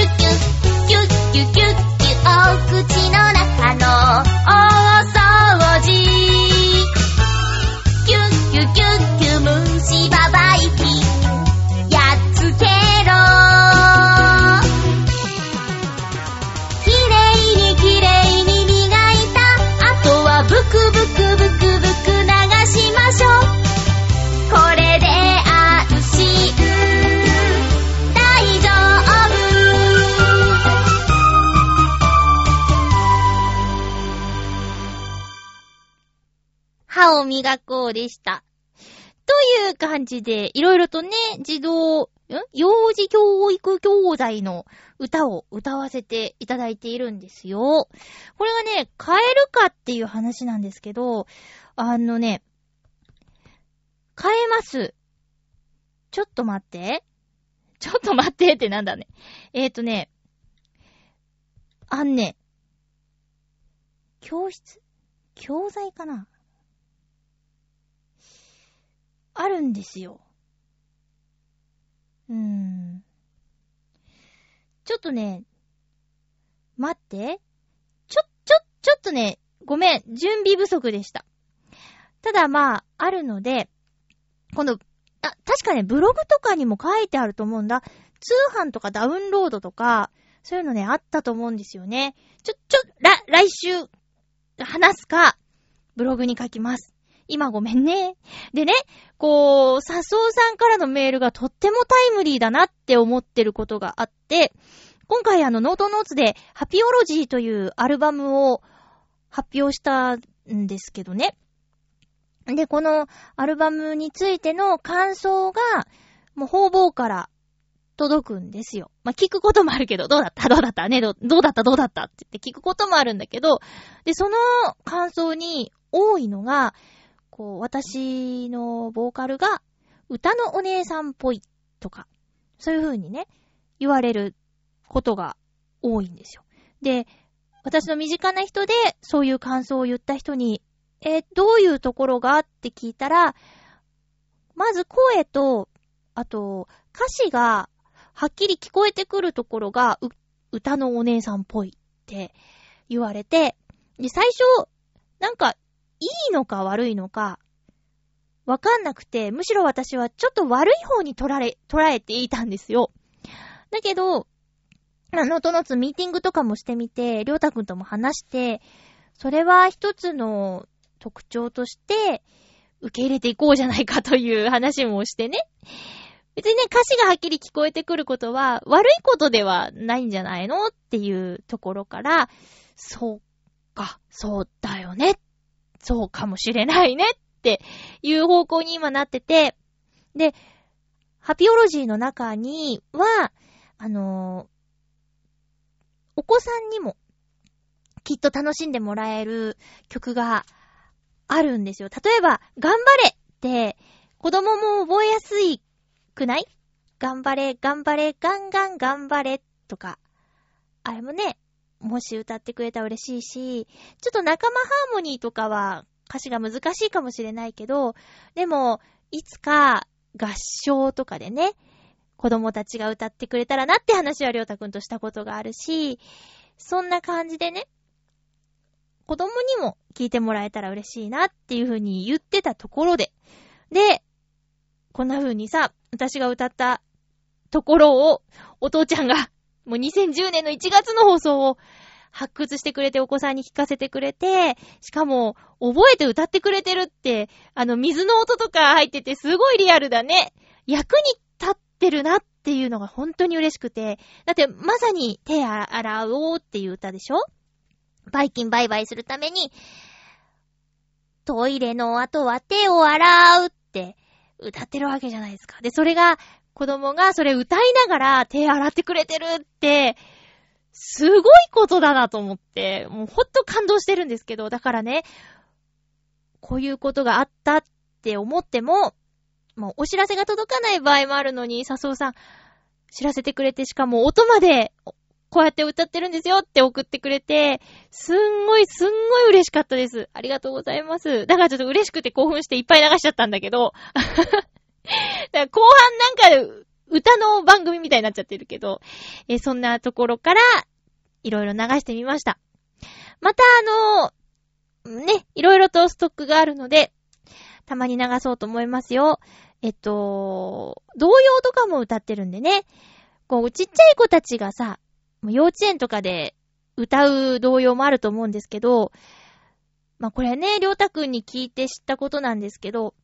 ッ耳学校でした。という感じで、いろいろとね、児童、ん？幼児教育教材の歌を歌わせていただいているんですよ。これがね、変えるかっていう話なんですけど、あのね、変えます。ちょっと待って。ちょっと待ってってなんだね。えーとね、あんね、教室？教材かな？あるんですよ。うーん。ちょっとね、待って。ちょ、ちょ、ちょっとね、ごめん、準備不足でした。ただまあ、あるので、この、あ、確かね、ブログとかにも書いてあると思うんだ。通販とかダウンロードとか、そういうのね、あったと思うんですよね。ちょ、ちょ、ら、来週、話すか、ブログに書きます。今ごめんね。でね、こう、サソーさんからのメールがとってもタイムリーだなって思ってることがあって、今回あの、ノートノーツで、ハピオロジーというアルバムを発表したんですけどね。で、このアルバムについての感想が、もう方々から届くんですよ。まあ、聞くこともあるけど、どうだった？どうだった？ねどどうだった？どうだった？って聞くこともあるんだけど、で、その感想に多いのが、こう、私のボーカルが歌のお姉さんっぽいとか、そういう風にね、言われることが多いんですよ。で、私の身近な人でそういう感想を言った人に、えどういうところが？って聞いたら、まず声と、あと、歌詞がはっきり聞こえてくるところが、歌のお姉さんっぽいって言われて、で、最初、なんか、いいのか悪いのか、わかんなくて、むしろ私はちょっと悪い方に捉え、捉えていたんですよ。だけど、あノートノーツミーティングとかもしてみて、りょうたくんとも話して、それは一つの特徴として、受け入れていこうじゃないかという話もしてね。別にね、歌詞がはっきり聞こえてくることは悪いことではないんじゃないのっていうところから、そうか、そうだよね。そうかもしれないねっていう方向に今なってて、で、ハピオロジーの中には、あのーお子さんにもきっと楽しんでもらえる曲があるんですよ。例えば、頑張れって子供も覚えやすいくない？頑張れ、頑張れ、ガンガン頑張れとか。あれもね、もし歌ってくれたら嬉しいし、ちょっと仲間ハーモニーとかは歌詞が難しいかもしれないけど、でも、いつか合唱とかでね、子供たちが歌ってくれたらなって話はりょうたくんとしたことがあるし、そんな感じでね、子供にも聞いてもらえたら嬉しいなっていう風に言ってたところで、で、こんな風にさ、私が歌ったところを、お父ちゃんが、もう2010年の1月の放送を発掘してくれて、お子さんに聞かせてくれて、しかも、覚えて歌ってくれてるって、あの、水の音とか入ってて、すごいリアルだね。役に立ってるなっていうのが本当に嬉しくて。だって、まさに手洗おうっていう歌でしょ？バイキンバイバイするために、トイレの後は手を洗うって歌ってるわけじゃないですか。で、それが、子供がそれ歌いながら手洗ってくれてるって、すごいことだなと思って、もうほんと感動してるんですけど、だからね、こういうことがあったって思っても、もうお知らせが届かない場合もあるのに、笹生さん、知らせてくれて、しかも音まで、こうやって歌ってるんですよって送ってくれて、すんごいすんごい嬉しかったです。ありがとうございます。だからちょっと嬉しくて興奮していっぱい流しちゃったんだけど、だから後半なんか歌の番組みたいになっちゃってるけど、えーそんなところから、いろいろ流してみました。またあのね、いろいろとストックがあるので、たまに流そうと思いますよ。えっと、童謡とかも歌ってるんでね、こう、ちっちゃい子たちがさ、幼稚園とかで歌う童謡もあると思うんですけど、まあ、これね、りょうたくんに聞いて知ったことなんですけど、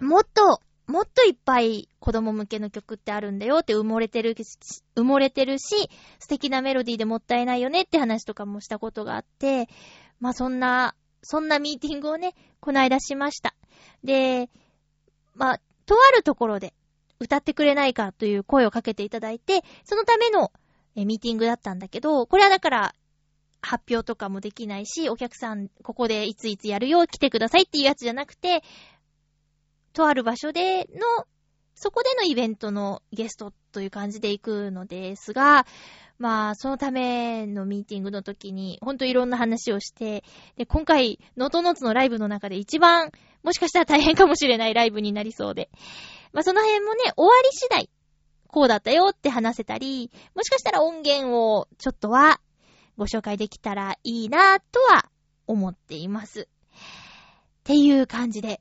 もっと、もっといっぱい子供向けの曲ってあるんだよって埋もれてるし、埋もれてるし、素敵なメロディーでもったいないよねって話とかもしたことがあって、まあそんなそんなミーティングをね、この間しました。で、まあ、とあるところで歌ってくれないかという声をかけていただいて、そのためのミーティングだったんだけど、これはだから発表とかもできないし、お客さんここでいついつやるよ、来てくださいっていうやつじゃなくて、とある場所での、そこでのイベントのゲストという感じで行くのですが、まあ、そのためのミーティングの時に、ほんといろんな話をして、で、今回、ノートノーツのライブの中で一番、もしかしたら大変かもしれないライブになりそうで。まあ、その辺もね、終わり次第、こうだったよって話せたり、もしかしたら音源をちょっとはご紹介できたらいいなとは思っています。っていう感じで、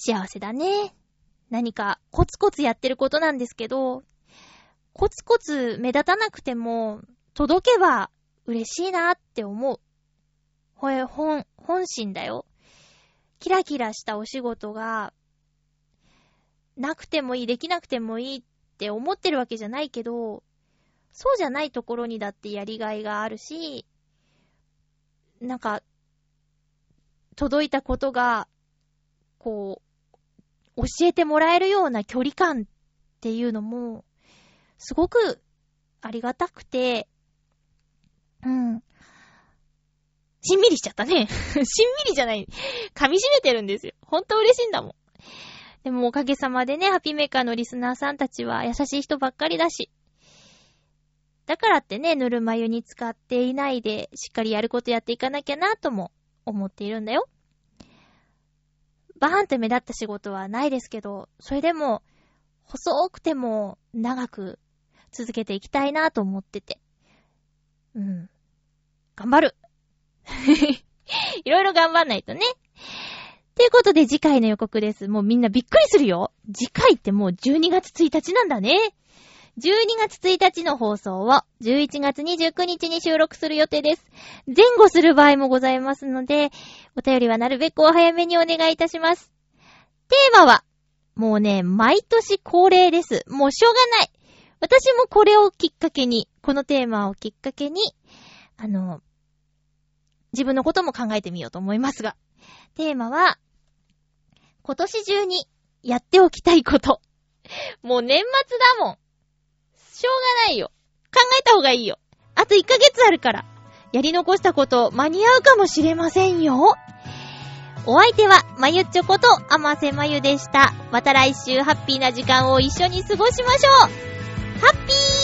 幸せだね。何かコツコツやってることなんですけど、コツコツ目立たなくても、届けば嬉しいなって思う。ほえ、本、本心だよ。キラキラしたお仕事が、なくてもいい、できなくてもいいって思ってるわけじゃないけど、そうじゃないところにだってやりがいがあるし、なんか、届いたことが、こう、教えてもらえるような距離感っていうのも、すごくありがたくて、うん。しんみりしちゃったね。しんみりじゃない。噛み締めてるんですよ。ほんと嬉しいんだもん。でもおかげさまでね、ハピーメーカーのリスナーさんたちは優しい人ばっかりだし。だからってね、ぬるま湯に使っていないで、しっかりやることやっていかなきゃなとも思っているんだよ。バーンって目立った仕事はないですけど、それでも、細くても長く続けていきたいなと思ってて。うん。頑張る いろいろ頑張んないとね。ということで次回の予告です。もうみんなびっくりするよ。次回ってもう12月1日なんだね。12月1日の放送を11月29日に収録する予定です。前後する場合もございますので、お便りはなるべくお早めにお願いいたします。テーマは、もうね、毎年恒例です。もうしょうがない。私もこれをきっかけに、このテーマをきっかけに、あの、自分のことも考えてみようと思いますが、テーマは、今年中にやっておきたいこと。もう年末だもん。しょうがないよ。考えた方がいいよ。あと1ヶ月あるから。やり残したこと間に合うかもしれませんよ。お相手は、まゆっちょこと、あませまゆでした。また来週ハッピーな時間を一緒に過ごしましょうハッピー